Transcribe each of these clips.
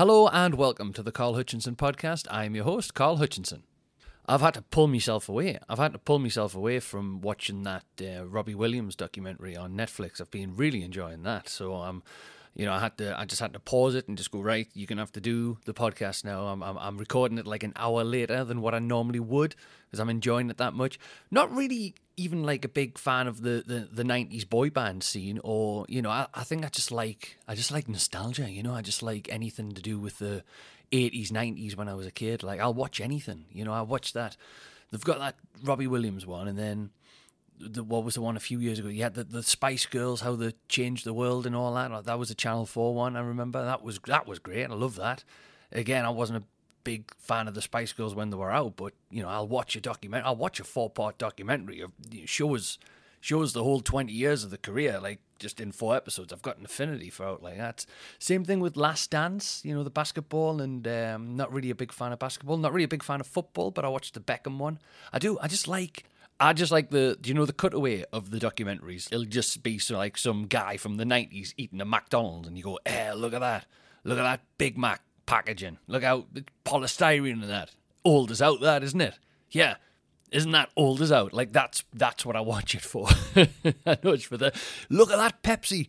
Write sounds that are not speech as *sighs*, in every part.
Hello and welcome to the Carl Hutchinson podcast. I'm your host, Carl Hutchinson. I've had to pull myself away. I've had to pull myself away from watching that uh, Robbie Williams documentary on Netflix. I've been really enjoying that. So I'm, um, you know, I had to, I just had to pause it and just go right. You're gonna have to do the podcast now. I'm, I'm, I'm recording it like an hour later than what I normally would because I'm enjoying it that much. Not really even like a big fan of the, the, the 90s boy band scene or you know I, I think I just like I just like nostalgia you know I just like anything to do with the 80s 90s when I was a kid like I'll watch anything you know I watch that they've got that Robbie Williams one and then the, what was the one a few years ago you had the, the Spice Girls how they changed the world and all that that was a Channel 4 one I remember that was that was great I love that again I wasn't a big fan of the Spice Girls when they were out, but you know, I'll watch a document. I'll watch a four part documentary of you know, shows shows the whole twenty years of the career, like just in four episodes. I've got an affinity for it like that. Same thing with Last Dance. You know, the basketball, and um, not really a big fan of basketball. Not really a big fan of football, but I watched the Beckham one. I do. I just like. I just like the, do you know the cutaway of the documentaries? It'll just be like some guy from the 90s eating a McDonald's and you go, eh, look at that. Look at that Big Mac packaging. Look out, polystyrene and that. Old as out, that isn't it? Yeah, isn't that old as out? Like that's that's what I watch it for. *laughs* I know it's for the look at that Pepsi.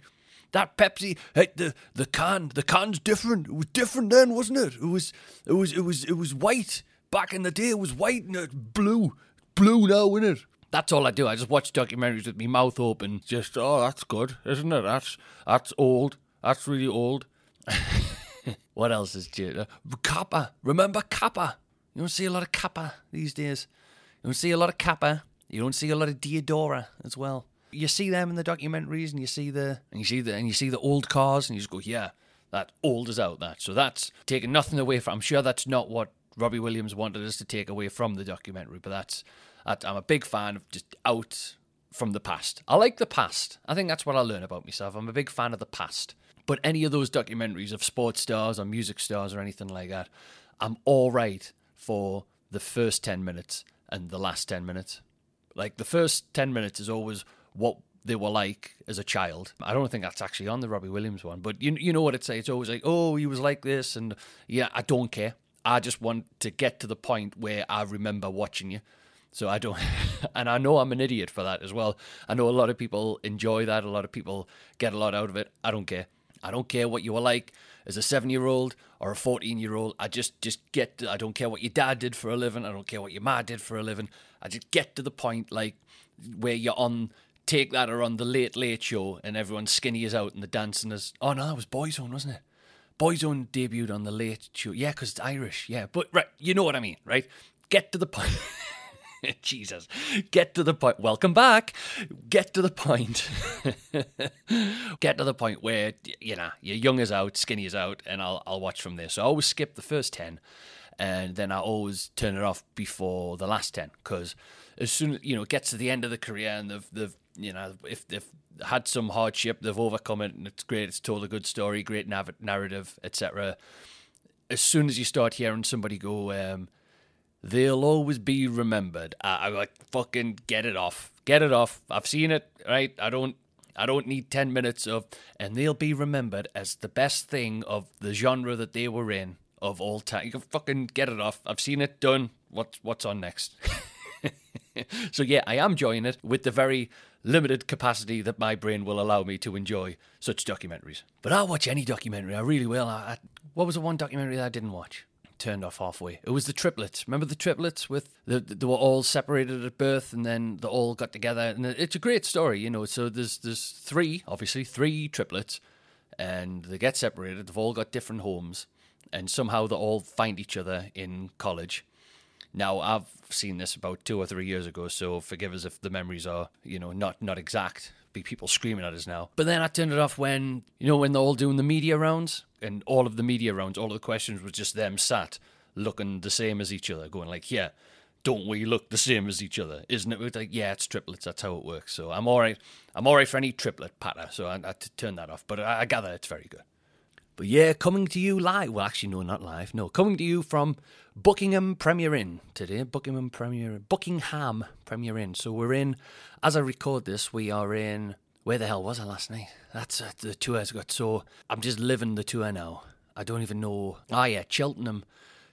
That Pepsi, hey, the the can, the can's different. It was different then, wasn't it? It was, it was, it was, it was white back in the day. It was white and it blue, blue now, isn't it? That's all I do. I just watch documentaries with my mouth open. Just oh, that's good, isn't it? That's that's old. That's really old. *laughs* what else is due? Kappa. Remember Kappa? You don't see a lot of Kappa these days. You don't see a lot of Kappa. You don't see a lot of Diadora as well. You see them in the documentaries, and you see the and you see the and you see the old cars, and you just go, yeah, that old is out. That so that's taking nothing away from. I'm sure that's not what Robbie Williams wanted us to take away from the documentary, but that's, that, I'm a big fan of just out from the past. I like the past. I think that's what I learn about myself. I'm a big fan of the past. But any of those documentaries of sports stars or music stars or anything like that, I'm all right for the first 10 minutes and the last 10 minutes. Like the first 10 minutes is always what they were like as a child. I don't think that's actually on the Robbie Williams one, but you you know what it's say. It's always like, oh, he was like this, and yeah, I don't care. I just want to get to the point where I remember watching you. So I don't, *laughs* and I know I'm an idiot for that as well. I know a lot of people enjoy that. A lot of people get a lot out of it. I don't care. I don't care what you were like as a seven year old or a 14 year old. I just, just get, I don't care what your dad did for a living. I don't care what your ma did for a living. I just get to the point like where you're on Take That or on the Late Late Show and everyone's skinny is out and the dancing is, oh no, that was Boyzone, wasn't it? Boyzone debuted on the Late Show. Yeah, because it's Irish. Yeah, but right, you know what I mean, right? Get to the point. *laughs* Jesus. Get to the point. Welcome back. Get to the point. *laughs* Get to the point where, you know, your young is out, skinny is out, and I'll, I'll watch from there. So I always skip the first 10 and then I always turn it off before the last 10 because as soon as, you know, it gets to the end of the career and they've, they've you know, if they've had some hardship, they've overcome it and it's great, it's told a good story, great nav- narrative, etc. As soon as you start hearing somebody go, um, they'll always be remembered. I, am like, fucking get it off, get it off. I've seen it, right? I don't, I don't need ten minutes of, and they'll be remembered as the best thing of the genre that they were in of all time. You can fucking get it off. I've seen it done. What's what's on next? *laughs* so yeah, I am enjoying it with the very limited capacity that my brain will allow me to enjoy such documentaries. But I'll watch any documentary. I really will. I, I, what was the one documentary that I didn't watch? Turned off halfway. It was the triplets. Remember the triplets with the, they were all separated at birth and then they all got together. And it's a great story, you know. So there's there's three, obviously three triplets, and they get separated. They've all got different homes, and somehow they all find each other in college now I've seen this about two or three years ago, so forgive us if the memories are, you know, not not exact. Be people screaming at us now. But then I turned it off when, you know, when they're all doing the media rounds and all of the media rounds, all of the questions was just them sat looking the same as each other, going like, yeah, don't we look the same as each other? Isn't it? Like, yeah, it's triplets. That's how it works. So I'm all right. I'm all right for any triplet patter. So I, I had to turn that off. But I, I gather it's very good. But yeah, coming to you live. Well, actually, no, not live. No, coming to you from Buckingham Premier Inn today. Buckingham Premier, Buckingham Premier Inn. So we're in. As I record this, we are in. Where the hell was I last night? That's uh, the tour has got so. I'm just living the tour now. I don't even know. Ah, yeah, Cheltenham,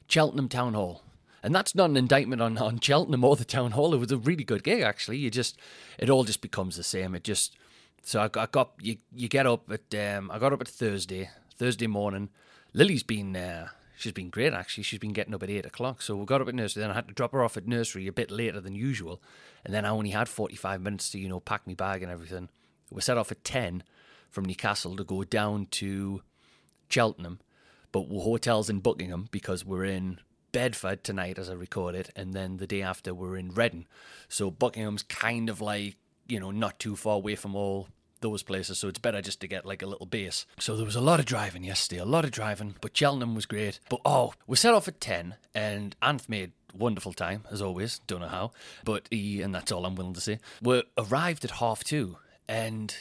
Cheltenham Town Hall. And that's not an indictment on, on Cheltenham or the town hall. It was a really good gig, actually. You just, it all just becomes the same. It just, so I got, I got you, you get up at, um, I got up at Thursday, Thursday morning. Lily's been uh, she's been great actually. She's been getting up at eight o'clock. So we got up at nursery. Then I had to drop her off at nursery a bit later than usual, and then I only had forty five minutes to you know pack my bag and everything. We set off at ten from Newcastle to go down to Cheltenham, but we're hotels in Buckingham because we're in Bedford tonight as I record it, and then the day after we're in Reading. So Buckingham's kind of like you know not too far away from all those places, so it's better just to get like a little base. So there was a lot of driving yesterday, a lot of driving, but Cheltenham was great. But oh, we set off at 10 and Anth made wonderful time, as always, don't know how, but he, and that's all I'm willing to say, we arrived at half two and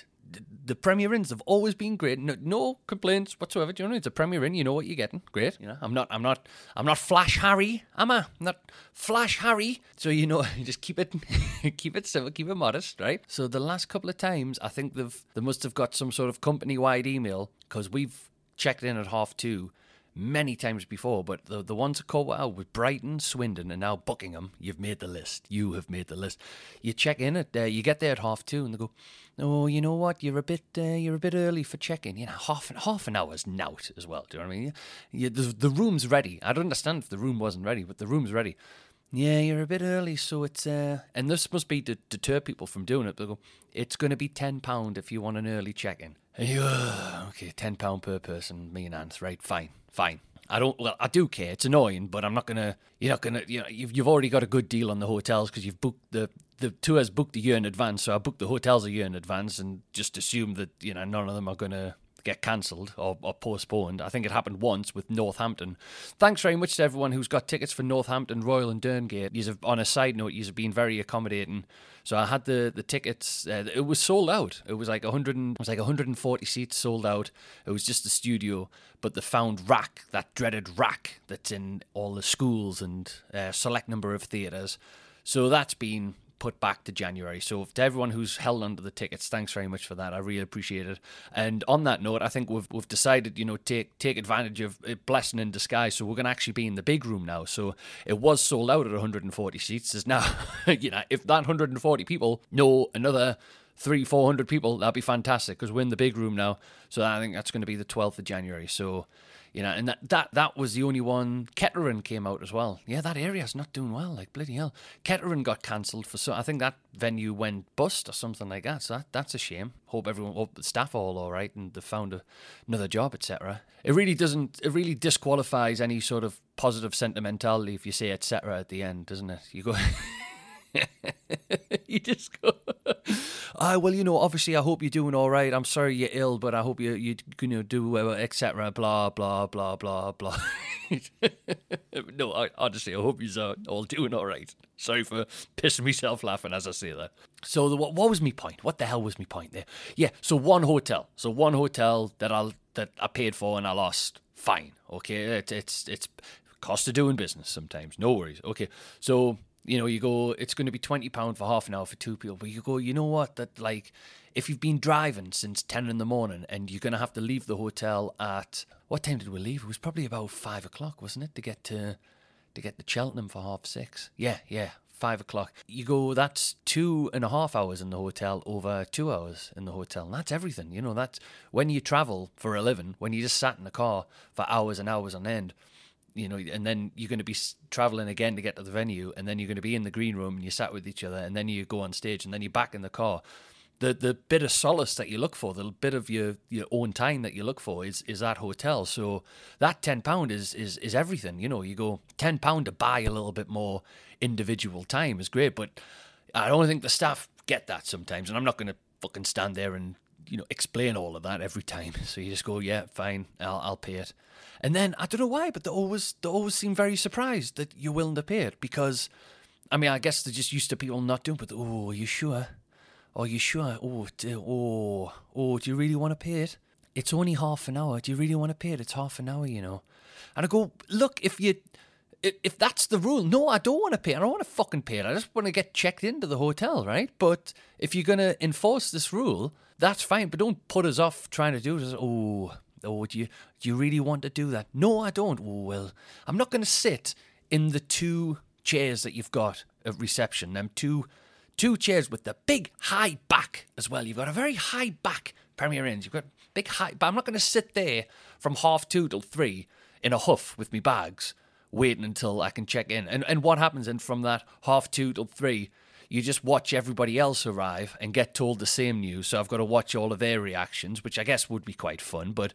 the Premier Inns have always been great. No, no, complaints whatsoever. Do you know it's a Premier Inn? You know what you're getting. Great. You know, I'm not, I'm not, I'm not Flash Harry. Am I? I'm not Flash Harry. So you know, *laughs* just keep it, *laughs* keep it simple, keep it modest, right? So the last couple of times, I think they've, they must have got some sort of company-wide email because we've checked in at half two many times before, but the the ones that caught out with Brighton, Swindon, and now Buckingham, you've made the list. You have made the list. You check in at, uh, you get there at half two, and they go, "Oh, you know what? You're a bit, uh, you're a bit early for checking. You know, half half an hour's nout as well. Do you know what I mean? You, the the room's ready. I don't understand if the room wasn't ready, but the room's ready. Yeah, you're a bit early, so it's uh, and this must be to deter people from doing it. They go, it's going to be ten pound if you want an early check-in. Uh, okay, ten pound per person. Me and Ant, right? Fine, fine. I don't. Well, I do care. It's annoying, but I'm not gonna. You're not gonna. You know, you've you've already got a good deal on the hotels because you've booked the the tours booked a year in advance. So I booked the hotels a year in advance and just assume that you know none of them are gonna get cancelled or, or, postponed. I think it happened once with Northampton. Thanks very much to everyone who's got tickets for Northampton, Royal, and Derngate. You've, on a side note, you've been very accommodating. So I had the the tickets. Uh, it was sold out. It was like 100. It was like 140 seats sold out. It was just the studio, but the found RAAC, that dreaded RAAC that's in all the schools and uh, select number of theatres. So that's been put back to January. So to everyone who's held onto the tickets, thanks very much for that. I really appreciate it. And on that note, I think we've we've decided, you know, take take advantage of a blessing in disguise. So we're going to actually be in the big room now. So it was sold out at 140 seats. There's now, *laughs* you know, if that 140 people know another three, four hundred people, that'd be fantastic because we're in the big room now. So I think that's going to be the 12th of January. So you know, and that, that that was the only one. Kettering came out as well. Yeah, that area's not doing well. Like bloody hell, Kettering got cancelled for so. I think that venue went bust or something like that. So that, that's a shame. Hope everyone, hope the staff are all all right and they found a, another job, etc. It really doesn't. It really disqualifies any sort of positive sentimentality if you say etc. at the end, doesn't it? You go. *laughs* you just go, ah, well, you know, obviously, I hope you're doing all right. I'm sorry you're ill, but I hope you you you know do etc. Blah blah blah blah blah. *laughs* no, I, honestly, I hope you're all doing all right. Sorry for pissing myself laughing as I say that. So, the, what, what was my point? What the hell was my point there? Yeah, so one hotel, so one hotel that I that I paid for and I lost. Fine, okay, it, it's it's cost of doing business sometimes. No worries. Okay, so you know, you go, it's going to be twenty pound for half an hour for two people. But you go, you know what? That like, if you've been driving since ten in the morning and you're going to have to leave the hotel at what time did we leave? It was probably about five o'clock, wasn't it, to get to to get to Cheltenham for half six? Yeah, yeah, five o'clock. You go, that's two and a half hours in the hotel over two hours in the hotel. And that's everything. You know, that's when you travel for a living, when you just sat in the car for hours and hours on end you know, and then you're going to be traveling again to get to the venue, and then you're going to be in the green room and you sat with each other, and then you go on stage, and then you're back in the car. The the bit of solace that you look for, the bit of your, your own time that you look for, is is that hotel. So that ten pound is is is everything. You know, you go ten pound to buy a little bit more individual time is great, but I don't think the staff get that sometimes, and I'm not going to fucking stand there and you know explain all of that every time. *laughs* So you just go, yeah, fine, I'll I'll pay it. And then I don't know why, but they always they always seem very surprised that you're willing to pay it because, I mean, I guess they're just used to people not doing. But oh, are you sure? Are you sure? Oh, oh, oh, do you really want to pay it? It's only half an hour. Do you really want to pay it? It's half an hour, you know. And I go, look, if you if that's the rule, no, I don't want to pay. I don't want to fucking pay. I just want to get checked into the hotel, right? But if you're going to enforce this rule, that's fine. But don't put us off trying to do this. Oh, Oh, do you do you really want to do that? No, I don't. Oh well, I'm not going to sit in the two chairs that you've got at reception. Them two two chairs with the big high back as well. You've got a very high back Premier Inns. You've got big high, but I'm not going to sit there from half two till three in a huff with me bags, waiting until I can check in. And and what happens? And from that half two till three, you just watch everybody else arrive and get told the same news. So I've got to watch all of their reactions, which I guess would be quite fun. But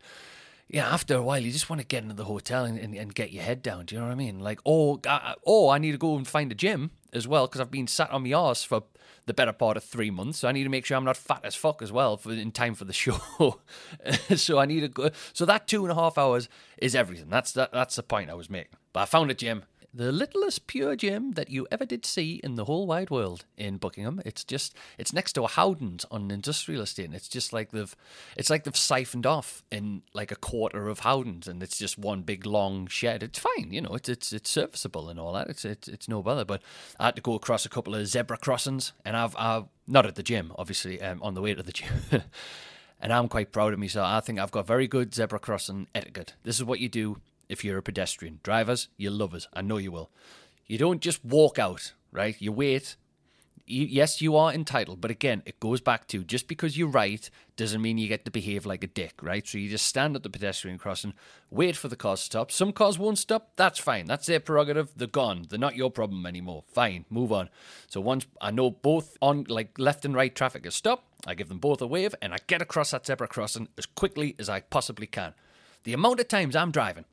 yeah, after a while, you just want to get into the hotel and, and, and get your head down. Do you know what I mean? Like, oh, uh, oh, I need to go and find a gym as well because I've been sat on my arse for the better part of three months. So I need to make sure I'm not fat as fuck as well for in time for the *laughs* show. *laughs* so I need to go. So that two and a half hours is everything. That's that, that's the point I was making. But I found a gym the littlest pure gem that you ever did see in the whole wide world in Buckingham. It's just it's next to a Howdens on an industrial estate, and it's just like they've it's like they've siphoned off in like a quarter of Howdens, and it's just one big long shed. It's fine, you know, it's it's it's serviceable and all that. It's it's it's no bother. But I had to go across a couple of zebra crossings, and I've I've not at the gym, obviously, um, on the way to the gym. *laughs* and I'm quite proud of myself. I think I've got very good zebra crossing etiquette. This is what you do if you're a pedestrian. Drivers, you love us. I know you will. You don't just walk out, right? You wait. You, yes, you are entitled, but again, it goes back to just because you're right doesn't mean you get to behave like a dick, right? So you just stand at the pedestrian crossing, wait for the cars to stop. Some cars won't stop. That's fine. That's their prerogative. They're gone. They're not your problem anymore. Fine, move on. So once I know both on like left and right traffic is stopped, I give them both a wave and I get across that zebra crossing as quickly as I possibly can. The amount of times I'm driving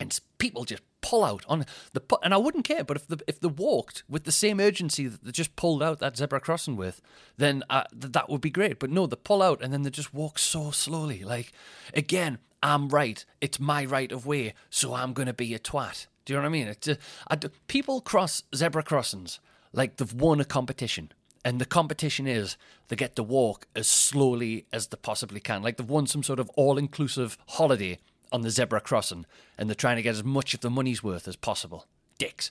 and people just pull out on the and I wouldn't care, but if the if they walked with the same urgency that they just pulled out that zebra crossing with, then uh, th- that would be great. But no, they pull out and then they just walk so slowly. Like again, I'm right. It's my right of way, so I'm gonna be a twat. Do you know what I mean? Uh, I, people cross zebra crossings like they've won a competition. And the competition is they get to walk as slowly as they possibly can. Like they've won some sort of all inclusive holiday on the zebra crossing and they're trying to get as much of the money's worth as possible. Dicks.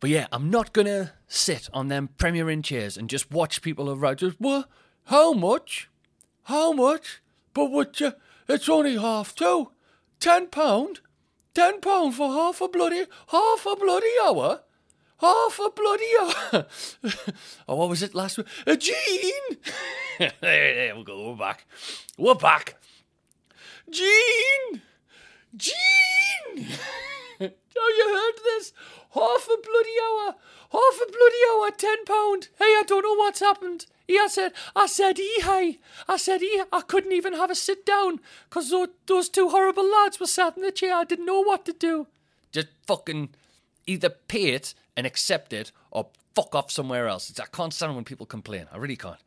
But yeah, I'm not gonna sit on them Premier Inn chairs and just watch people arrive. Just what? How much? How much? But what? You, it's only half two. Ten pound. Ten pound for half a bloody half a bloody hour. Half a bloody hour. *laughs* oh, what was it last week? A Gene. *laughs* there, there we go. We're back. We're back. Gene. Gene! *laughs* oh, you heard this? Half a bloody hour. Half a bloody hour, ten pound. Hey, I don't know what's happened. He I said, I said, he hey. I said, he, I couldn't even have a sit down because those, those two horrible lads were sat in the chair. I didn't know what to do. Just fucking either pay it and accept it or fuck off somewhere else. It's, I can't stand when people complain. I really can't.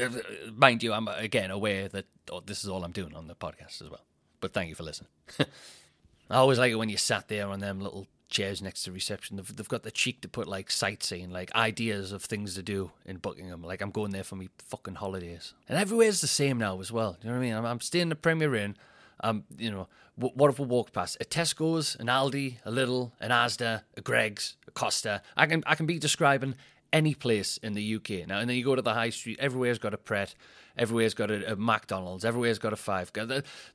Uh, mind you, I'm again aware that oh, this is all I'm doing on the podcast as well. But thank you for listening. *laughs* I always like it when you sat there on them little chairs next to reception. They've, they've got the cheek to put like sightseeing, like ideas of things to do in Buckingham. Like I'm going there for me fucking holidays, and everywhere's the same now as well. Do you know what I mean? I'm, I'm staying the Premier Inn. Um, you know, what if we walk past a Tesco's, an Aldi, a Lidl, an Asda, a Greggs, a Costa? I can I can be describing any place in the UK now, and then you go to the high street. Everywhere's got a Pret everywhere's got a, a McDonald's, everywhere's got a Five.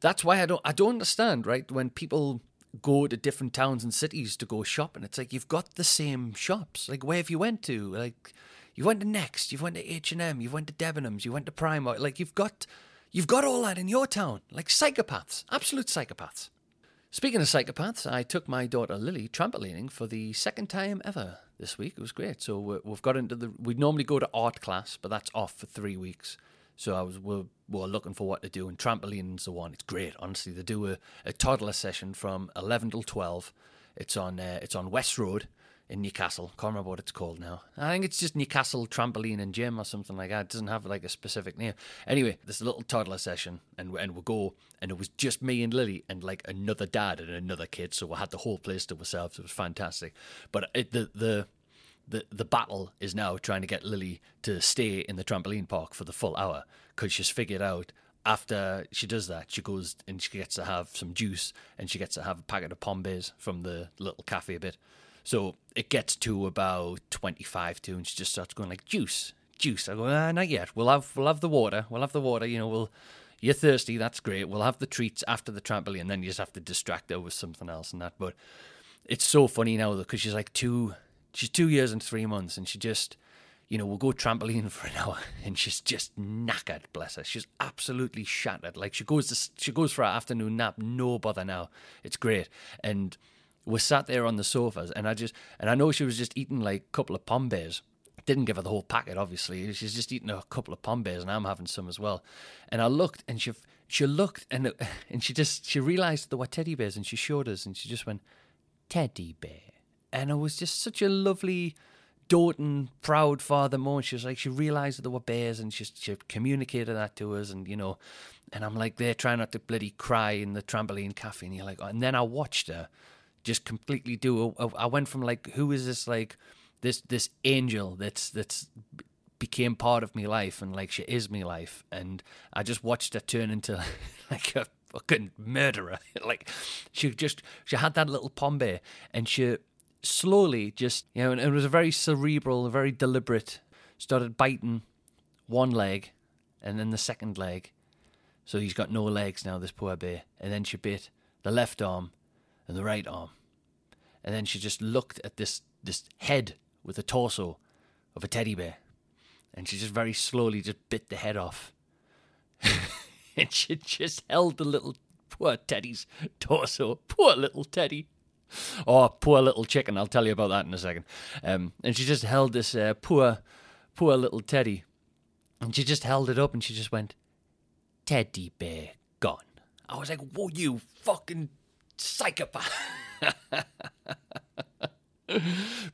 That's why I don't I don't understand right when people go to different towns and cities to go shopping. It's like you've got the same shops. Like where have you went to? Like you went to Next, you went to H and M, you went to Debenhams, you went to Primark. Like you've got you've got all that in your town. Like psychopaths, absolute psychopaths. Speaking of psychopaths, I took my daughter Lily trampolining for the second time ever this week. It was great. So we've got into the. We normally go to art class, but that's off for three weeks. So I was we're, we're looking for what to do, and trampolines the one. It's great, honestly. They do a, a toddler session from eleven till twelve. It's on uh, it's on West Road in Newcastle. Can't remember what it's called now. I think it's just Newcastle Trampoline and Gym or something like that. It doesn't have like a specific name. Anyway, this little toddler session, and and we go, and it was just me and Lily and like another dad and another kid. So we had the whole place to ourselves. It was fantastic. But it, the the the the battle is now trying to get Lily to stay in the trampoline park for the full hour because she's figured out after she does that, she goes and she gets to have some juice and she gets to have a packet of Pom-Bears from the little cafe a bit. So it gets to about 25 to, and she just starts going like, juice, juice. I go, ah, not yet. We'll have, we'll have the water. We'll have the water. You know, we'll, you're thirsty. That's great. We'll have the treats after the trampoline. Then you just have to distract her with something else and that. But it's so funny now, though, because she's like two, she's two years and three months, and she just, you know, we'll go trampoline *laughs* for an hour, and she's just knackered. Bless her, she's absolutely shattered. Like she goes, to, she goes for her afternoon nap, no bother now. It's great, and we're sat there on the sofas, and I just, and I know she was just eating like a couple of Pom-Bears. Didn't give her the whole packet, obviously. She's just eating a couple of Pom-Bears, and I'm having some as well. And I looked, and she, she looked, and *laughs* and she just, she realised there were teddy bears, and she showed us, and she just went, teddy bear and it was just such a lovely doting, proud father moment. She was like, she realised that there were bears and she, she communicated that to us. And, you know, and I'm like, they're trying not to bloody cry in the trampoline cafe. And you're like, oh. and then I watched her just completely do. I went from like, who is this, like, this, this angel that's, that's, became part of my life and like she is my life and I just watched her turn into *laughs* like a fucking murderer *laughs* like she just she had that little Pom-Bear and she slowly just, you know, and it was a very cerebral, very deliberate, started biting one leg and then the second leg. So he's got no legs now, this poor bear. And then she bit the left arm and the right arm. And then she just looked at this, this head with the torso of a teddy bear. And she just very slowly just bit the head off. *laughs* and she just held the little poor Teddy's torso. Poor little Teddy. Oh, poor little chicken. I'll tell you about that in a second. Um, and she just held this uh, poor, poor little teddy. And she just held it up and she just went, Teddy bear gone. I was like, whoa, you fucking psychopath. *laughs*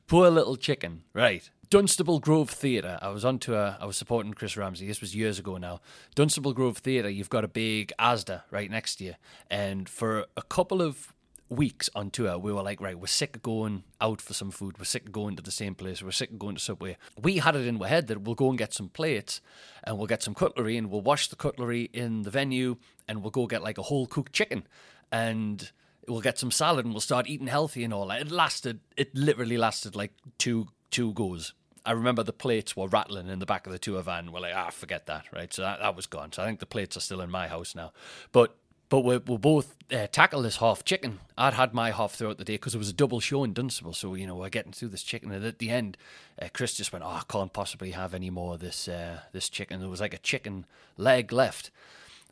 poor little chicken. Right. Dunstable Grove Theatre. I was on to a, I was supporting Chris Ramsey. This was years ago now. Dunstable Grove Theatre, you've got a big Asda right next to you. And for a couple of weeks on tour, we were like, right, we're sick of going out for some food. We're sick of going to the same place. We're sick of going to Subway. We had it in our head that we'll go and get some plates and we'll get some cutlery and we'll wash the cutlery in the venue and we'll go get like a whole cooked chicken and we'll get some salad and we'll start eating healthy and all. That. It lasted, it literally lasted like two two goes. I remember the plates were rattling in the back of the tour van. We're like, ah, forget that, right? So that, that was gone. So I think the plates are still in my house now. But but we we both uh, tackle this half chicken. I'd had my half throughout the day because it was a double show in Dunstable. So, you know, we're getting through this chicken. And at the end, uh, Chris just went, Oh, I can't possibly have any more of this, uh, this chicken. There was like a chicken leg left.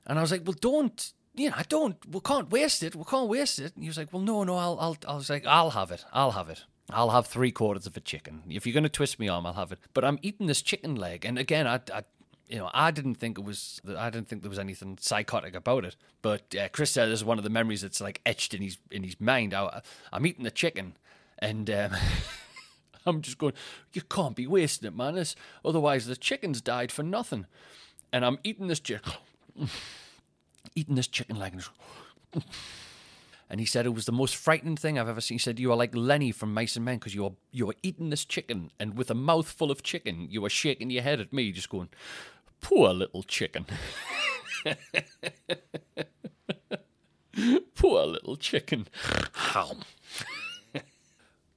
And I was like, Well, don't, you know, I don't, we can't waste it. We can't waste it. And he was like, Well, no, no, I'll, I'll, I was like, I'll have it. I'll have it. I'll have three quarters of a chicken. If you're going to twist me arm, I'll have it. But I'm eating this chicken leg. And again, I, I you know, I didn't think it was. I didn't think there was anything psychotic about it. But uh, Chris said this is one of the memories that's like etched in his in his mind. I, am eating the chicken, and um, *laughs* I'm just going. You can't be wasting it, man. Otherwise, the chicken's died for nothing. And I'm eating this chicken, *laughs* eating this chicken like. And he said it was the most frightening thing I've ever seen. He said you are like Lenny from Mice and Men because you are you are eating this chicken, and with a mouthful of chicken, you are shaking your head at me, just going, Poor little chicken. *laughs* Poor little chicken.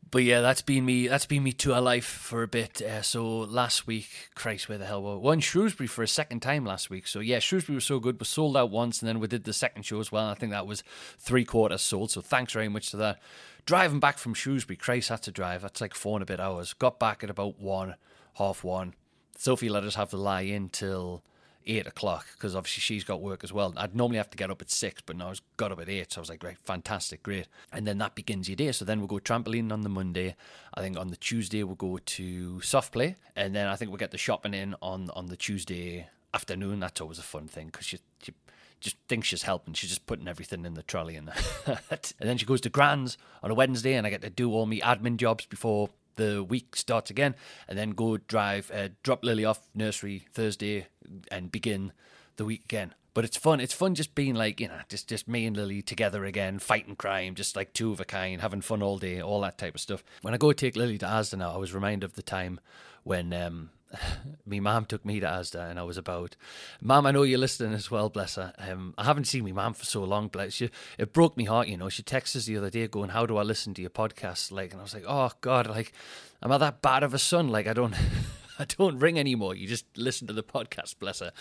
But yeah, that's been me. That's been me to a life for a bit. Uh, so last week, Christ, where the hell were we? Won Shrewsbury for a second time last week. So yeah, Shrewsbury was so good. We sold out once, and then we did the second show as well. I think that was three quarters sold. So thanks very much to that. Driving back from Shrewsbury, Christ had to drive. That's like four and a bit hours. Got back at about one, half one. Sophie let us have the lie in till eight o'clock because obviously she's got work as well. I'd normally have to get up at six, but now I got up at eight, so I was like, great, fantastic, great. And then that begins your day. So then we'll go trampoline on the Monday. I think on the Tuesday we'll go to soft play, and then I think we'll get the shopping in on on the Tuesday afternoon. That's always a fun thing because she, she just thinks she's helping. She's just putting everything in the trolley and *laughs* and then she goes to Grands on a Wednesday, and I get to do all my admin jobs before the week starts again, and then go drive, uh, drop Lily off nursery Thursday, and begin the week again. But it's fun. It's fun just being like you know, just just me and Lily together again, fighting crime, just like two of a kind, having fun all day, all that type of stuff. When I go take Lily to Asda now, I was reminded of the time when um, *sighs* my mom took me to Asda and I was about, Mom, I know you're listening as well, bless her. Um, I haven't seen my mom for so long, bless you. It broke me heart, you know. She texted us the other day going, How do I listen to your podcast? Like, and I was like, Oh, God, like, am I that bad of a son? Like, I don't. *laughs* I don't ring anymore. You just listen to the podcast, bless her.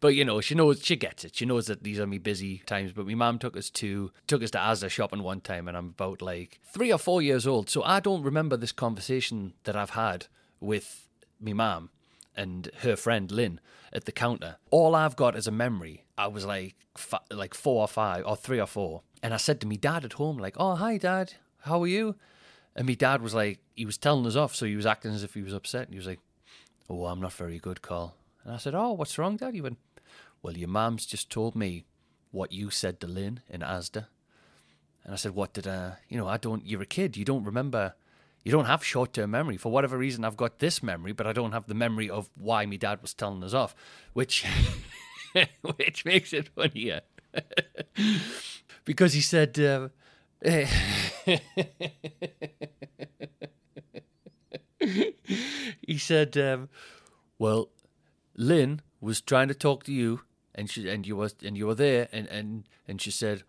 But you know, she knows she gets it. She knows that these are me busy times. But my mom took us to took us to Asda shopping one time, and I'm about like three or four years old. So I don't remember this conversation that I've had with me mom and her friend Lynn at the counter. All I've got is a memory. I was like f- like four or five or three or four, and I said to me dad at home like, "Oh hi dad, how are you?" And me dad was like, he was telling us off, so he was acting as if he was upset. And he was like, "Oh, I'm not very good, Carl." And I said, "Oh, what's wrong, dad?" He went, "Well, your mom's just told me what you said to Lynn in Asda." And I said, "What did I? You know, I don't. You're a kid. You don't remember." You don't have short term memory. For whatever reason, I've got this memory, but I don't have the memory of why my dad was telling us off, which *laughs* *laughs* which makes it funnier. *laughs* because he said, uh, he said, um, well, Lynn was trying to talk to you, and she and you was and you were there, and and and she said,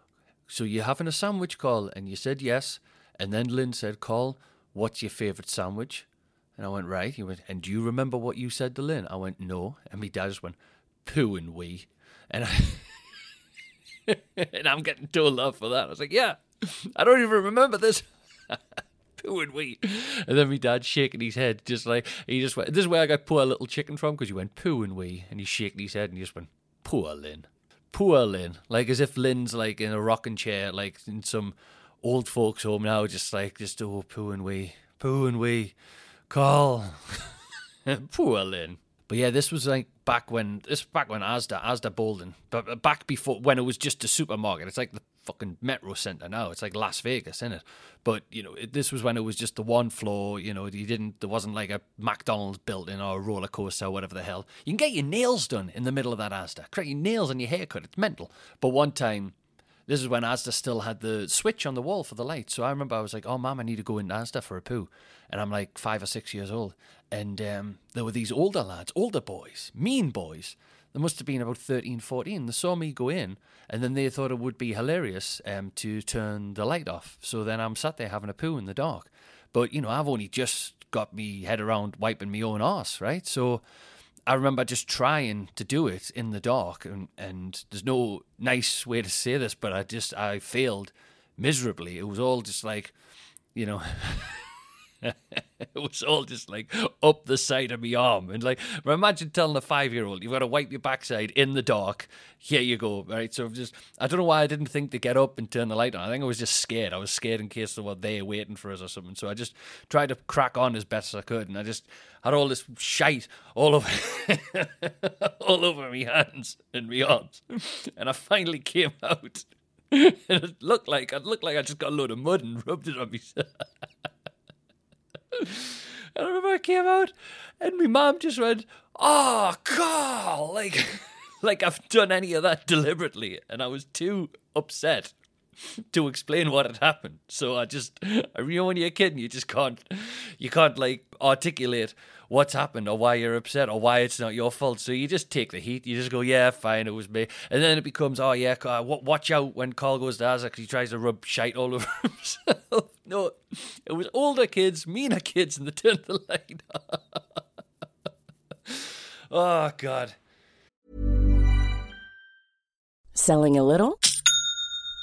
so you're having a sandwich, call, And you said yes, and then Lynn said, Carl what's your favourite sandwich? And I went, right. He went, and do you remember what you said to Lynn? I went, no. And my dad just went, poo and wee. And I, *laughs* and I'm getting told off for that. I was like, yeah, I don't even remember this. *laughs* poo and wee. And then my dad shaking his head, just like, he just went, this is where I got poor little chicken from, because he went, poo and wee. And he's shaking his head and he just went, poor Lynn. Poor Lynn. Like as if Lynn's like in a rocking chair, like in some old folks home now, just like just oh poo and wee, poo and wee, call, *laughs* poor Lynn. But yeah, this was like back when this back when Asda Asda Boldon, but uh, back before when it was just a supermarket. It's like the fucking Metrocentre now. It's like Las Vegas, isn't it? But you know, it, this was when it was just the one floor. You know, you didn't. There wasn't like a McDonald's built in or a roller coaster or whatever the hell. You can get your nails done in the middle of that Asda. Create your nails and your haircut. It's mental. But one time this is when Asda still had the switch on the wall for the light. So I remember I was like, "Oh, mom, I need to go in Asda for a poo," and I'm like five or six years old, and um, there were these older lads, older boys, mean boys. They must have been about 13, 14. They saw me go in, and then they thought it would be hilarious um, to turn the light off. So then I'm sat there having a poo in the dark. But you know, I've only just got me head around wiping my own ass, right? So I remember just trying to do it in the dark, and, and there's no nice way to say this, but I just I failed miserably. It was all just like, you know. *laughs* *laughs* it was all just like up the side of my arm. And like, imagine telling a five year old, you've got to wipe your backside in the dark. Here you go. Right. So just, I don't know why I didn't think to get up and turn the light on. I think I was just scared. I was scared in case they were there waiting for us or something. So I just tried to crack on as best as I could. And I just had all this shite all over, *laughs* all over my hands and my arms. And I finally came out. *laughs* and it looked like, it looked like I just got a load of mud and rubbed it on myself. I remember I came out and my mom just went, Oh, Carl! Like, *laughs* like I've done any of that deliberately. And I was too upset to explain what had happened. So I just, you know, when you're a kid and you just can't, you can't like articulate what's happened or why you're upset or why it's not your fault. So you just take the heat. You just go, yeah, fine, it was me. And then it becomes, oh yeah, watch out when Carl goes to Isaac because he tries to rub shite all *laughs* over himself. No, it was older kids, meaner kids, and they *laughs* turned the light *laughs* oh, God. Selling a little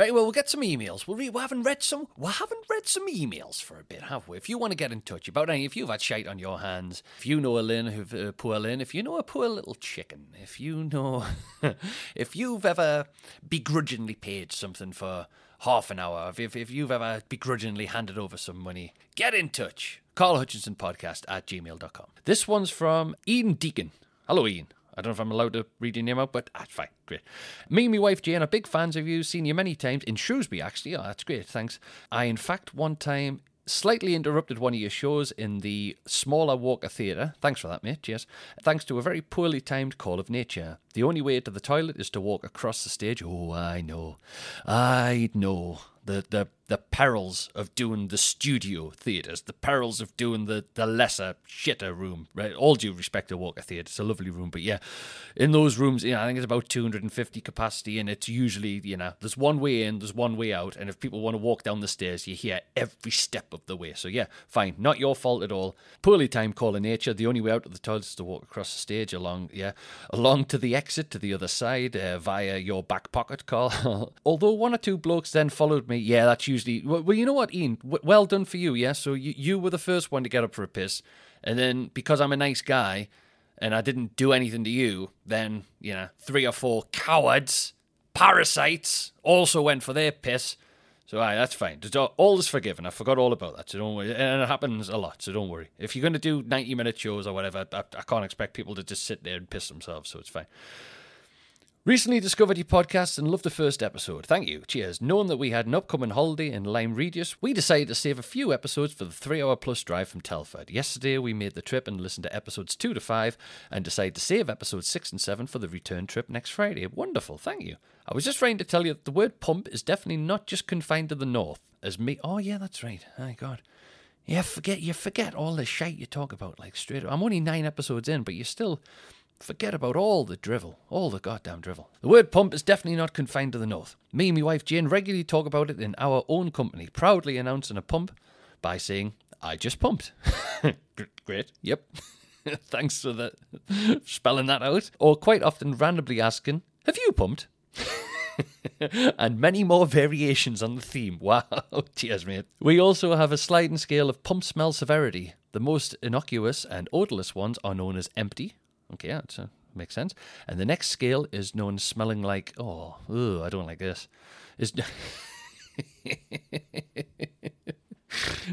Right, well, we'll get some emails. We'll read, we haven't read some. We haven't read some emails for a bit, have we? If you want to get in touch about any, if you've had shite on your hands, if you know a Lynn, who've uh, poor Lynn, if you know a poor little chicken, if you know, *laughs* if you've ever begrudgingly paid something for half an hour, if, if you've ever begrudgingly handed over some money, get in touch. Carl Hutchinson Podcast at gmail.com. This one's from Ian Deacon. Hello, Ian. I don't know if I'm allowed to read your name out, but that's fine. Great. Me and my wife Jane are big fans of you. Seen you many times in Shrewsbury, actually. Oh, that's great. Thanks. I, in fact, one time slightly interrupted one of your shows in the smaller Walker Theatre. Thanks for that, mate. Cheers. Thanks to a very poorly timed call of nature. The only way to the toilet is to walk across the stage. Oh, I know. I know. The, the the perils of doing the studio theatres, the perils of doing the, the lesser, shitter room, right? All due respect to Walker Theatre, it's a lovely room, but yeah, in those rooms, you know, I think it's about 250 capacity, and it's usually, you know, there's one way in, there's one way out, and if people want to walk down the stairs, you hear every step of the way. So yeah, fine, not your fault at all. Poorly timed call in nature. The only way out of the toilet is to walk across the stage along, yeah, along to the exit to the other side uh, via your back pocket call. *laughs* Although one or two blokes then followed me, yeah, that's usually well, you know what, Ian? Well done for you. Yeah, so you you were the first one to get up for a piss, and then because I'm a nice guy, and I didn't do anything to you, then you know three or four cowards, parasites, also went for their piss. So aye, that's fine. All, all is forgiven. I forgot all about that. So don't worry. And it happens a lot. So don't worry. If you're going to do 90 minute shows or whatever, I, I can't expect people to just sit there and piss themselves. So it's fine. Recently discovered your podcast and loved the first episode. Thank you. Cheers. Knowing that we had an upcoming holiday in Lyme Regis, we decided to save a few episodes for the three hour plus drive from Telford. Yesterday, we made the trip and listened to episodes two to five and decided to save episodes six and seven for the return trip next Friday. Wonderful. Thank you. I was just trying to tell you that the word pump is definitely not just confined to the north. As me. Oh, yeah, that's right. My God. Yeah, forget you forget all the shite you talk about like straight. Up. I'm only nine episodes in, but you're still Forget about all the drivel, all the goddamn drivel. The word pump is definitely not confined to the north. Me and my wife Jane regularly talk about it in our own company, proudly announcing a pump by saying, I just pumped. *laughs* Great, yep. *laughs* Thanks for the *laughs* spelling that out. Or quite often randomly asking, Have you pumped? and many more variations on the theme. Wow, cheers, mate. We also have a sliding scale of pump smell severity. The most innocuous and odorless ones are known as empty. Okay, uh, makes sense. And the next scale is known smelling like, oh, ugh, I don't like this. Is *laughs*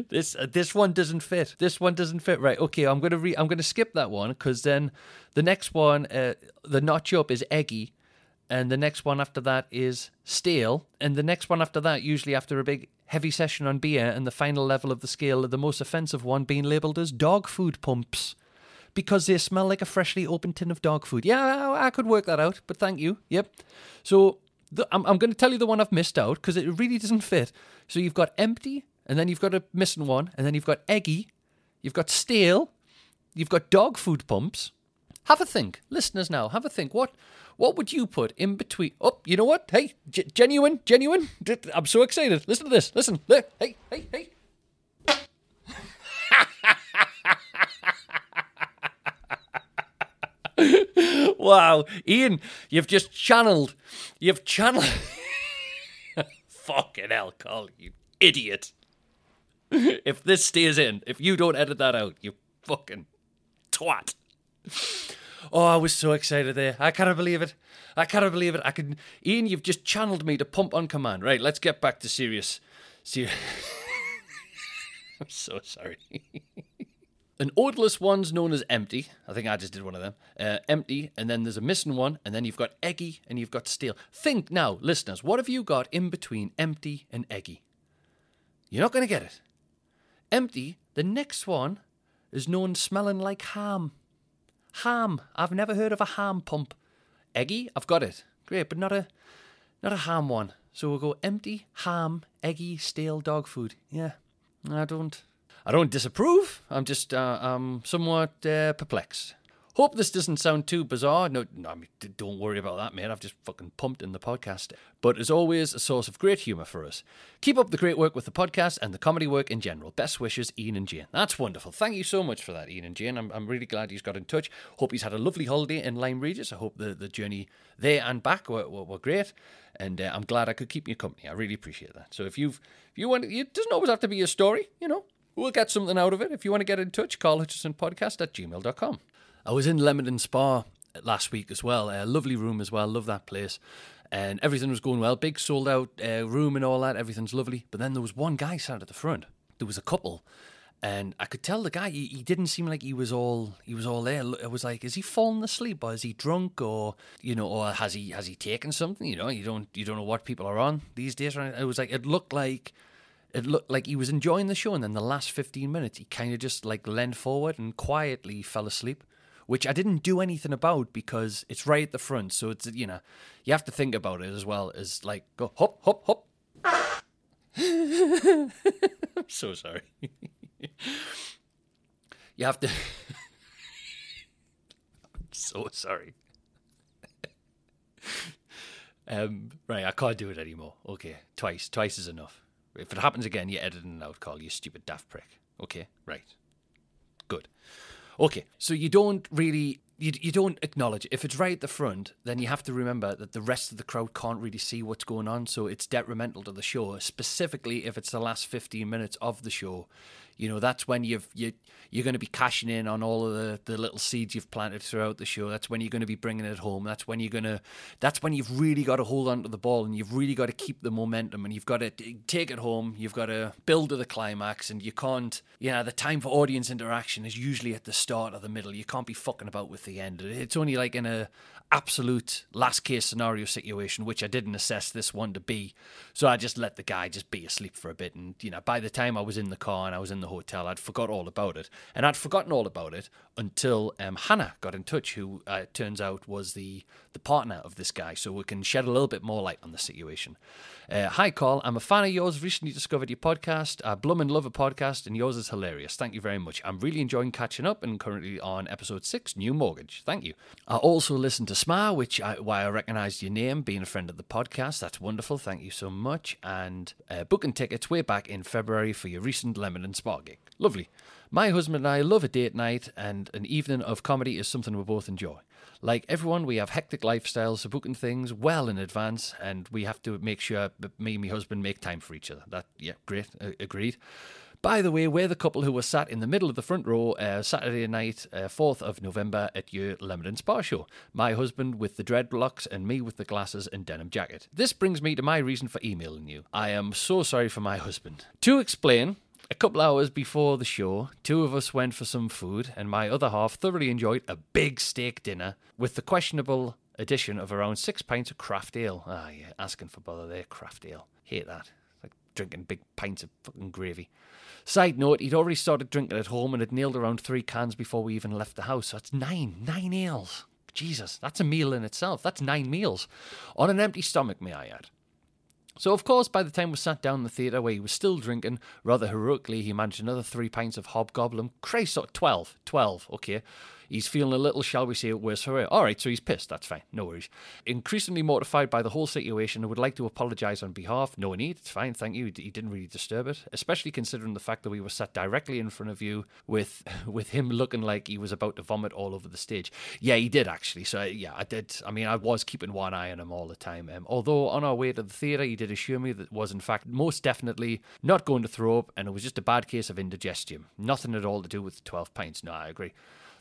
this uh, this one doesn't fit. This one doesn't fit. Right. Okay. I'm gonna re- I'm gonna skip that one because then the next one, uh, the notch up is eggy, and the next one after that is stale, and the next one after that, usually after a big heavy session on beer, and the final level of the scale, the most offensive one being labelled as dog food pumps. Because they smell like a freshly opened tin of dog food. Yeah, I, could work that out, but thank you. Yep. So the, I'm, I'm going to tell you the one I've missed out because it really doesn't fit. So you've got empty, and then you've got a missing one, and then you've got eggy, you've got stale, you've got dog food pumps. Have a think, listeners. Now, have a think. What what would you put in between? Oh, you know what? Hey, g- genuine, genuine. I'm so excited. Listen to this. Listen. Hey, hey, hey. Wow, Ian, you've just channeled. You've channeled. *laughs* Fucking hell, Carl, you idiot. *laughs* if this stays in, if you don't edit that out, you fucking twat. Oh, I was so excited there. I cannot believe it. I cannot believe it. I can. Ian, you've just channeled me to pump on command. Right, let's get back to serious. Serious. *laughs* I'm so sorry. An odorless one's known as empty. I think I just did one of them. Uh, empty, and then there's a missing one, and then you've got eggy, and you've got stale. Think now, listeners, what have you got in between empty and eggy? You're not going to get it. Empty, the next one is known smelling like ham. Ham. I've never heard of a ham pump. Eggy, I've got it. Great, but not a not a ham one. So we'll go empty, ham, eggy, stale dog food. Yeah. I don't I don't disapprove. I'm just uh, um, somewhat uh, perplexed. Hope this doesn't sound too bizarre. No, no, I mean, don't worry about that, mate. I've just fucking pumped in the podcast. But as always, a source of great humour for us. Keep up the great work with the podcast and the comedy work in general. Best wishes, Ian and Jane. That's wonderful. Thank you so much for that, Ian and Jane. I'm, I'm really glad he's got in touch. Hope he's had a lovely holiday in Lyme Regis. I hope the, the journey there and back were, were, were great. And uh, I'm glad I could keep you company. I really appreciate that. So if you've if you want, it doesn't always have to be a story, you know. We'll get something out of it. If you want to get in touch, Carl Hutchinson Podcast at gmail.com. I was in Leamington Spa last week as well. A lovely room as well. Love that place. And everything was going well. Big sold out uh, room and all that. Everything's lovely. But then there was one guy sat at the front. There was a couple. And I could tell the guy he, he didn't seem like he was all he was all there. It was like, is he falling asleep or is he drunk or you know or has he has he taken something? You know, you don't you don't know what people are on these days. It was like it looked like it looked like he was enjoying the show, and then the last 15 minutes, he kind of just like leaned forward and quietly fell asleep, which I didn't do anything about because it's right at the front. So it's, you know, you have to think about it as well as like go hop, hop, hop. I'm *laughs* so sorry. you have to. I'm *laughs* so sorry. *laughs* um, right, I can't do it anymore. Okay, twice. Twice is enough. If it happens again, you edit it out, call you stupid daft prick. Okay, right. Good. Okay, so you don't really you, you don't acknowledge it. If it's right at the front, then you have to remember that the rest of the crowd can't really see what's going on, so it's detrimental to the show. Specifically, if it's the last fifteen minutes of the show, you know that's when you've you you're going to be cashing in on all of the, the little seeds you've planted throughout the show. That's when you're going to be bringing it home. That's when you're going to. That's when you've really got to hold on to the ball and you've really got to keep the momentum and you've got to take it home. You've got to build to the climax and you can't. Yeah, the time for audience interaction is usually at the start or the middle. You can't be fucking about with the end. It's only like in a absolute last case scenario situation, which I didn't assess this one to be. So I just let the guy just be asleep for a bit. And, you know, by the time I was in the car and I was in the hotel, I'd forgot all about it. And I'd forgotten all about it until um, Hannah got in touch, who uh, turns out was the, the partner of this guy. So we can shed a little bit more light on the situation. Uh, Hi, Carl. I'm a fan of yours. Recently discovered your podcast. I blum and love a podcast, and yours is hilarious. Thank you very much. I'm really enjoying catching up and currently on episode six, New Mortgage. Thank you. I also listen to SMA, which I, why I recognised your name, being a friend of the podcast. That's wonderful. Thank you so much. And uh, booking tickets way back in February for your recent Leamington Spa bar gig. Lovely. My husband and I love a date night, and an evening of comedy is something we both enjoy. Like everyone, we have hectic lifestyles, so booking things well in advance, and we have to make sure that me and my husband make time for each other. That, yeah, great, uh, agreed. By the way, we're the couple who were sat in the middle of the front row uh, Saturday night, uh, 4th of November at your Leamington Spa show. My husband with the dreadlocks and me with the glasses and denim jacket. This brings me to my reason for emailing you. I am so sorry for my husband. To explain, a couple hours before the show, two of us went for some food, and my other half thoroughly enjoyed a big steak dinner with the questionable addition of around six pints of craft ale. Ah, yeah, asking for bother there, craft ale. Hate that. Like drinking big pints of fucking gravy. Side note, he'd already started drinking at home and had nailed around three cans before we even left the house. So that's nine, nine ales. Jesus, that's a meal in itself. That's nine meals. On an empty stomach, may I add. So, of course, by the time we sat down in the theatre where he was still drinking, rather heroically, he managed another three pints of hobgoblin. Christ, 12, 12, okay. He's feeling a little, shall we say, worse for it. All right, so he's pissed. That's fine. No worries. Increasingly mortified by the whole situation and would like to apologise on behalf. No need. It's fine. Thank you. He didn't really disturb it, especially considering the fact that we were sat directly in front of you with *laughs* with him looking like he was about to vomit all over the stage. Yeah, he did actually. So yeah, I did. I mean, I was keeping one eye on him all the time. Um, although on our way to the theatre, he did assure me that it was in fact most definitely not going to throw up, and it was just a bad case of indigestion. Nothing at all to do with the twelve pints. No, I agree.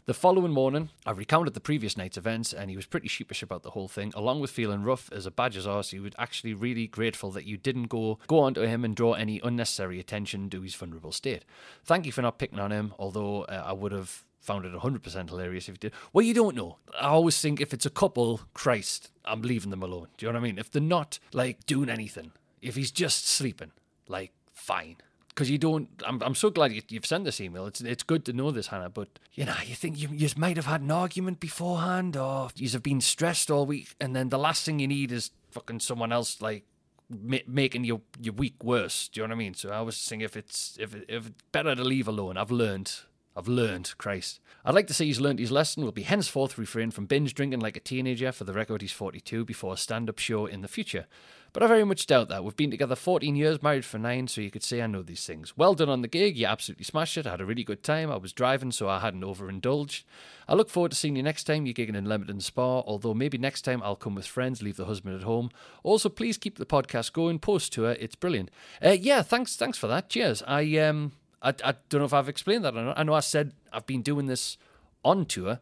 The following morning, I recounted the previous night's events, and he was pretty sheepish about the whole thing. Along with feeling rough as a badger's arse, he was actually really grateful that you didn't go go on to him and draw any unnecessary attention to his vulnerable state. Thank you for not picking on him, although uh, I would have found it 100% hilarious if you did. Well, you don't know. I always think if it's a couple, Christ, I'm leaving them alone. Do you know what I mean? If they're not, like, doing anything, if he's just sleeping, like, fine because you don't. I'm, I'm so glad you, have sent this email. It's it's good to know this, Hannah. But you know, you think you, you might have had an argument beforehand, or you have been stressed all week, and then the last thing you need is fucking someone else like ma- making your your week worse. Do you know what I mean? So I was saying if it's if if it's better to leave alone. I've learned. I've learned, Christ. I'd like to say he's learned his lesson, will be henceforth refrain from binge drinking like a teenager. For the record, he's 42 before a stand up show in the future. But I very much doubt that. We've been together 14 years, married for nine, so you could say I know these things. Well done on the gig. You absolutely smashed it. I had a really good time. I was driving, so I hadn't overindulged. I look forward to seeing you next time you're gigging in Leamington Spa, although maybe next time I'll come with friends, leave the husband at home. Also, please keep the podcast going post tour. It's brilliant. Uh, yeah, thanks thanks for that. Cheers. I um I, I don't know if I've explained that. I know I said I've been doing this on tour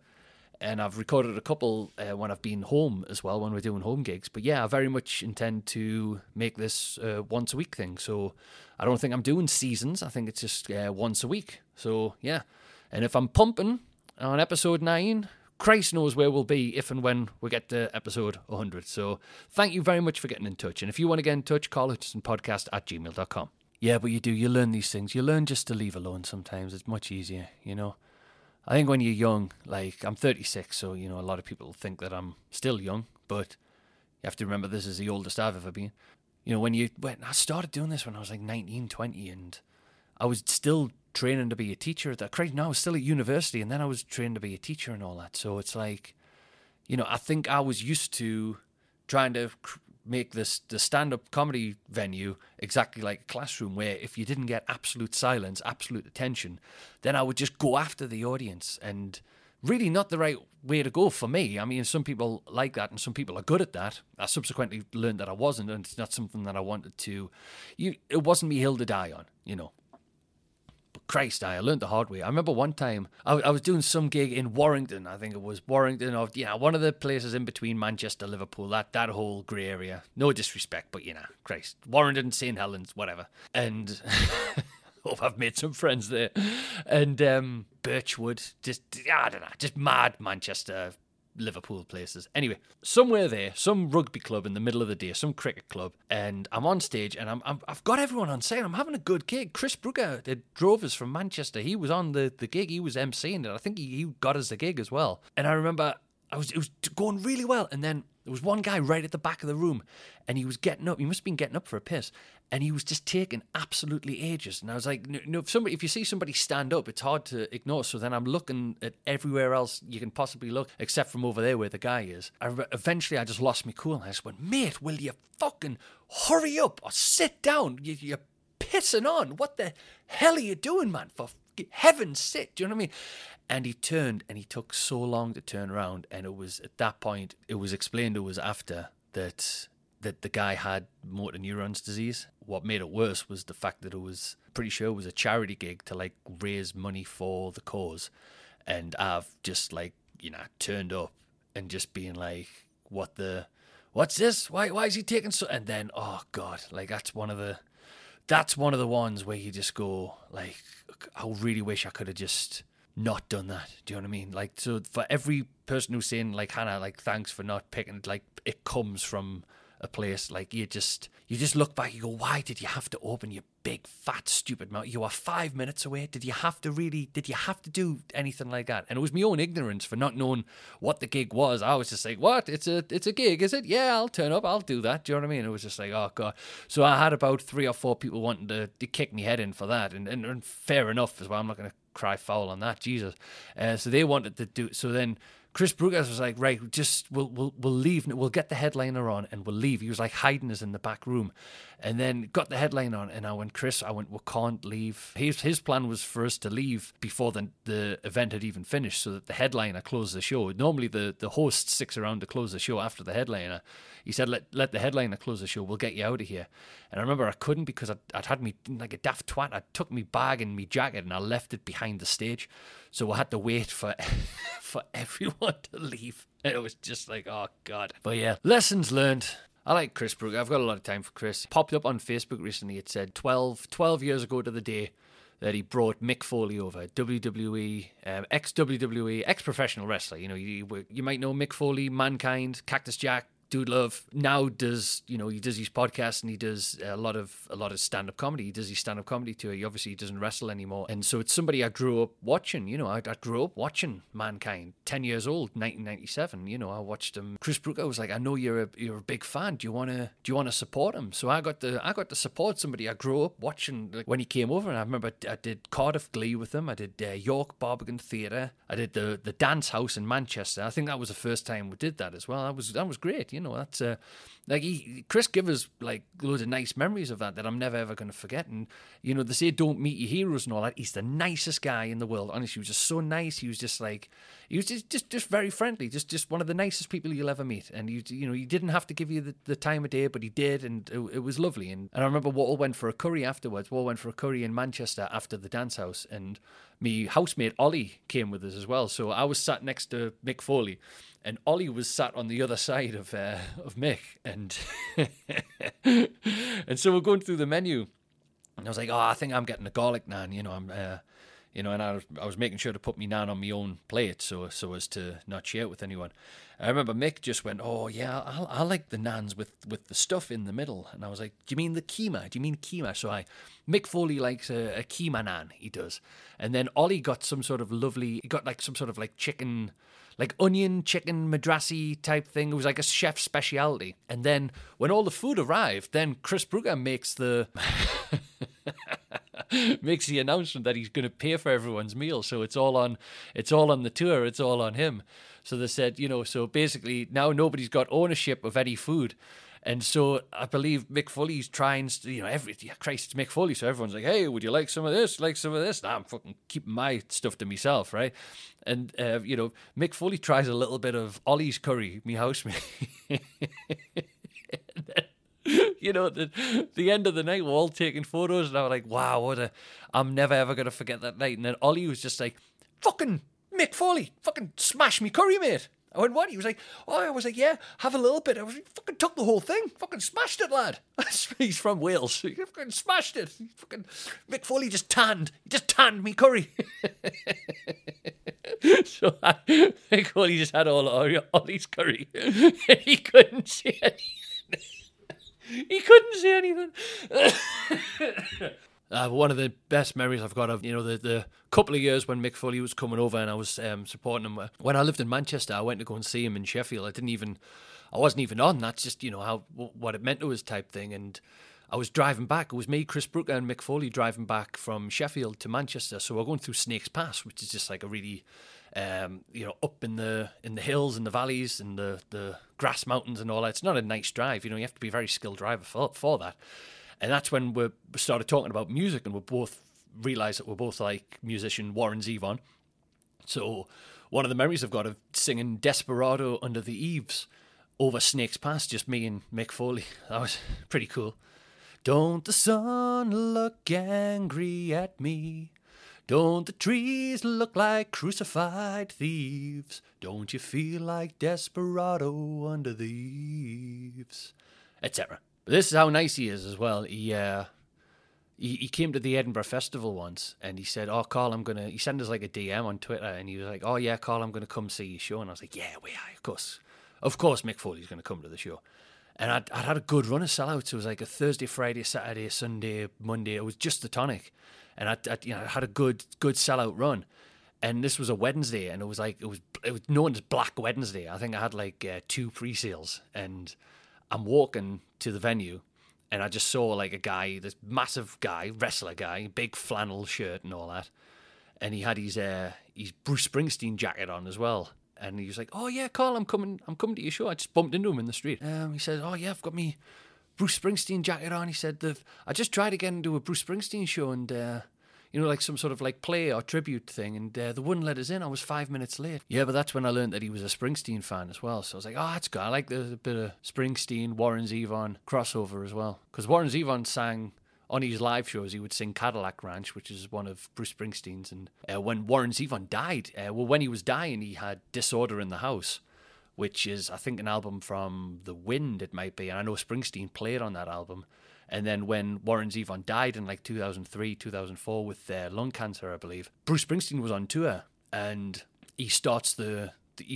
and I've recorded a couple uh, when I've been home as well when we're doing home gigs. But yeah, I very much intend to make this uh, once a week thing. So I don't think I'm doing seasons. I think it's just uh, once a week. So yeah, and if I'm pumping on episode nine. Christ knows where we'll be if and when we get to episode 100. So thank you very much for getting in touch. And if you want to get in touch, Carl Hutchinson Podcast at gmail.com. Yeah, but you do. You learn these things. You learn just to leave alone sometimes. It's much easier, you know. I think when you're young, like I'm 36, so you know a lot of people think that I'm still young, but you have to remember this is the oldest I've ever been. You know, when you when I started doing this when I was like 19, 20, and I was still training to be a teacher. That crazy. I was still at university, and then I was trained to be a teacher and all that. So it's like, you know, I think I was used to trying to make this the stand-up comedy venue exactly like a classroom where if you didn't get absolute silence absolute attention then i would just go after the audience. And really not the right way to go for me. I mean some people like that and some people are good at that. I subsequently learned that i wasn't and it's not something that i wanted to you it wasn't me hill to die on you know Christ, I learned the hard way. I remember one time I, I, was doing some gig in Warrington. I think it was Warrington, or yeah, one of the places in between Manchester, Liverpool. That that whole grey area. No disrespect, but you know, Christ, Warrington, St Helens, whatever. And hope *laughs* I've made some friends there. And um, Birchwood, just I don't know, just mad Manchester Liverpool places. Anyway, somewhere there, some rugby club in the middle of the day, some cricket club, and I'm on stage and I'm, i have got everyone on stage. I'm having a good gig. Chris Brooker drove us from Manchester. He was on the, the gig. He was emceeing it. I think he, he got us the gig as well. And I remember I was it was going really well, and then there was one guy right at the back of the room, and he was getting up. He must have been getting up for a piss, and he was just taking absolutely ages. And I was like, no, if somebody, if you see somebody stand up, it's hard to ignore. So then I'm looking at everywhere else you can possibly look, except from over there where the guy is. I, eventually, I just lost my cool, and I just went, mate, will you fucking hurry up or sit down? You, you pissing on. What the hell are you doing, man? For heaven's sake, do you know what I mean? And he turned, and he took so long to turn around, and it was at that point it was explained it was after that that the guy had motor neurons disease. What made it worse was the fact that it was pretty sure it was a charity gig to like raise money for the cause, and I've just like you know turned up and just being like, what the, what's this? Why why is he taking so? And then oh god, like that's one of the, that's one of the ones where you just go like, I really wish I could have just not done that. Do you know what I mean? Like, so for every person who's saying like Hannah, like thanks for not picking, like it comes from a place like you just you just look back you go why did you have to open your big fat stupid mouth? You are five minutes away. Did you have to really did you have to do anything like that? And it was my own ignorance for not knowing what the gig was. I was just like what? It's a it's a gig is it? Yeah i'll turn up. I'll do that. Do you know what i mean? It was just like oh god. So i had about three or four people wanting to, to kick me head in for that. And, and, and fair enough as well. I'm not going to cry foul on that jesus. Uh, so they wanted to do so then Chris Brooker's was like, right, just we'll we'll we'll leave. We'll get the headliner on and we'll leave. He was like hiding us in the back room, and then got the headline on. And I went, Chris, I went, we can't leave. His his plan was for us to leave before the the event had even finished, so that the headliner closed the show. Normally the the host sticks around to close the show after the headliner. He said, let let the headliner close the show. We'll get you out of here. And I remember I couldn't because I'd, I'd had me like a daft twat. I took me bag and me jacket and I left it behind the stage, so I had to wait for. *laughs* for everyone to leave. And It was just like, oh god. But yeah, lessons learned. I like Chris Brook. I've got a lot of time for Chris. Popped up on Facebook recently. It said 12, 12 years ago to the day that he brought Mick Foley over, WWE, um, ex WWE, ex professional wrestler. You know, you, you might know Mick Foley, Mankind, Cactus Jack, Dude Love now does you know he does his podcast and he does a lot of a lot of stand up comedy. He does his stand up comedy tour. He obviously doesn't wrestle anymore, and so it's somebody I grew up watching. You know, I, I grew up watching Mankind. Ten years old, 1997. You know, I watched him. Chris Brook. I was like, I know you're a you're a big fan. Do you want to do you want to support him? So I got to I got to support somebody I grew up watching like, when he came over. And I remember I did Cardiff Glee with him. I did uh, York Barbican Theatre. I did the the Dance House in Manchester. I think that was the first time we did that as well. That was that was great. You know, that's uh, like he, Chris Givers like loads of nice memories of that that I'm never ever going to forget. And you know, they say don't meet your heroes and all that. He's the nicest guy in the world. Honestly, he was just so nice. He was just like he was just just, just very friendly. Just just one of the nicest people you'll ever meet. And you you know, he didn't have to give you the, the time of day, but he did, and it, it was lovely. And, and I remember Wall went for a curry afterwards. Wall went for a curry in Manchester after the dance house, and me housemate Ollie came with us as well. So I was sat next to Mick Foley, and Ollie was sat on the other side of uh, of Mick, and *laughs* and so we're going through the menu, and I was like, oh, I think I'm getting a garlic naan. You know, I'm. Uh, you know, and I was, I was making sure to put me naan on my own plate so so as to not share it with anyone. I remember Mick just went, "Oh yeah, I, I like the naans with with the stuff in the middle," and I was like, "Do you mean the keema? Do you mean keema?" So I, Mick Foley likes a, a keema naan, he does, and then Ollie got some sort of lovely, he got like some sort of like chicken like onion chicken madrasi type thing. It was like a chef's specialty. And then when all the food arrived, then Chris Brooker makes the *laughs* makes the announcement that he's going to pay for everyone's meal. So it's all on it's all on the tour. It's all on him. So they said, you know, so basically now nobody's got ownership of any food. And so I believe Mick Foley's trying, to, you know, every yeah, Christ, it's Mick Foley. So everyone's like, "Hey, would you like some of this? Like some of this?" Nah, I'm fucking keeping my stuff to myself, right? And uh, you know, Mick Foley tries a little bit of Ollie's curry, me housemate. *laughs* you know, the the end of the night, we're all taking photos, and I was like, "Wow, what a! I'm never ever gonna forget that night." And then Ollie was just like, "Fucking Mick Foley, fucking smash me curry, mate." I went, what? He was like, oh, I was like, yeah, have a little bit. I was like, fucking took the whole thing. Fucking smashed it, lad. *laughs* He's from Wales. *laughs* He fucking smashed it. He fucking, Mick Foley just tanned. He just tanned me curry. *laughs* so I, Mick Foley just had all, all, all his curry. he couldn't see anything. he couldn't see anything. Uh, one of the best memories I've got of you know the, the couple of years when Mick Foley was coming over and I was um, supporting him. When I lived in Manchester, I went to go and see him in Sheffield. I didn't even, I wasn't even on. That's just you know how what it meant to us type thing. And I was driving back. It was me, Chris Brooker, and Mick Foley driving back from Sheffield to Manchester. So we're going through Snakes Pass, which is just like a really um, you know, up in the in the hills and the valleys and the the grass mountains and all that. It's not a nice drive. You know, you have to be a very skilled driver for for that. And that's when we started talking about music, and we both realised that we're both like musician Warren Zevon. So one of the memories I've got of singing Desperado under the eaves over Snake's Pass, just me and Mick Foley. That was pretty cool. Don't the sun look angry at me? Don't the trees look like crucified thieves? Don't you feel like Desperado under the eaves? Etc. But this is how nice he is as well. He uh, he, he came to the Edinburgh Festival once and he said, Oh, Carl, I'm to. He sent us like a DM on Twitter and he was like, Oh, yeah, Carl, I'm to come see your show. And I was like, Yeah, we are, of course. Of course, Mick Foley's to come to the show. And I'd, I'd had a good run of sellouts. It was like a Thursday, Friday, Saturday, Sunday, Monday. It was just the tonic. And I'd, I'd, you know, I had a good good sellout run. And this was a Wednesday, and it was like it was it was known as Black Wednesday. I think I had like uh, two pre-sales, and I'm walking to the venue, and I just saw like a guy, this massive guy, wrestler guy, big flannel shirt and all that, and he had his uh, his Bruce Springsteen jacket on as well. And he was like, "Oh yeah, Carl, I'm coming. I'm coming to your show." I just bumped into him in the street. Um, he said, "Oh yeah, I've got me Bruce Springsteen jacket on." He said, I just tried again to get into a Bruce Springsteen show, and uh, you know, like some sort of like play or tribute thing, and uh, they wouldn't let us in. I was five minutes late. Yeah, but that's when I learned that he was a Springsteen fan as well. So I was like, oh, that's good. I like the bit of Springsteen, Warren Zevon crossover as well, because Warren Zevon sang on his live shows, he would sing Cadillac Ranch, which is one of Bruce Springsteen's. And uh, when Warren Zevon died, uh, well, when he was dying, he had Disorder in the House, which is, I think, an album from The Wind, it might be. And I know Springsteen played on that album. And then when Warren Zevon died in like 2003, 2004 with uh, lung cancer, I believe, Bruce Springsteen was on tour and he starts the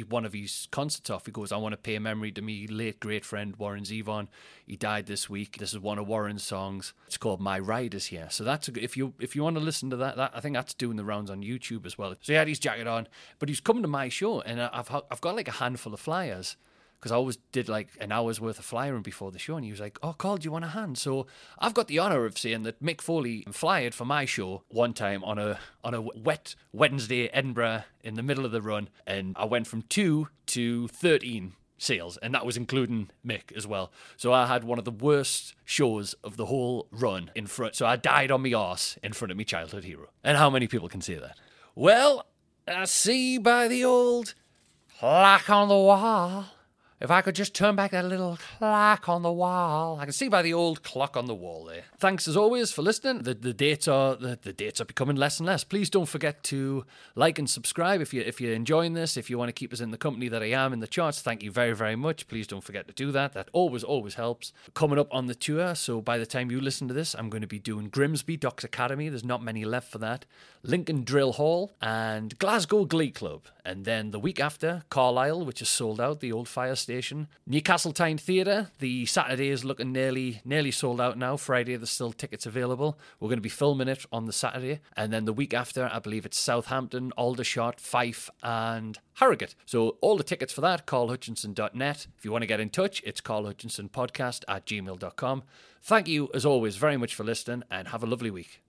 one of his concerts off. He goes, I want to pay a memory to me late great friend Warren Zevon. He died this week. This is one of Warren's songs. It's called My Ride Is Here. So that's a, if you if you want to listen to that, that I think that's doing the rounds on YouTube as well. So he had his jacket on, but he's coming to my show, and I've I've got like a handful of flyers because I always did like an hour's worth of flyering before the show, and he was like, "Oh, Carl, do you want a hand?" So I've got the honor of saying that Mick Foley flyed for my show one time on a on a wet Wednesday Edinburgh in the middle of the run, and I went from two to thirteen sales, and that was including Mick as well. So I had one of the worst shows of the whole run in front. So I died on my arse in front of my childhood hero. And how many people can say that? Well, I see by the old clock on the wall if I could just turn back that little clock on the wall, I can see by the old clock on the wall there. Thanks as always for listening. The, the dates are the, the dates are becoming less and less. Please don't forget to like and subscribe if you if you're enjoying this. If you want to keep us in the company that I am in the charts, thank you very very much. Please don't forget to do that. That always always helps. Coming up on the tour, so by the time you listen to this, I'm going to be doing Grimsby Docks Academy. There's not many left for that. Lincoln Drill Hall and Glasgow Glee Club, and then the week after Carlisle, which is sold out. The old fire station. Newcastle Tyne Theatre, the Saturday is looking nearly nearly sold out now. Friday, there's still tickets available. We're going to be filming it on the Saturday. And then the week after, I believe it's Southampton, Aldershot, Fife, and Harrogate. So all the tickets for that, carlhutchinson.net. If you want to get in touch, it's carlhutchinsonpodcast at gmail.com. Thank you, as always, very much for listening and have a lovely week.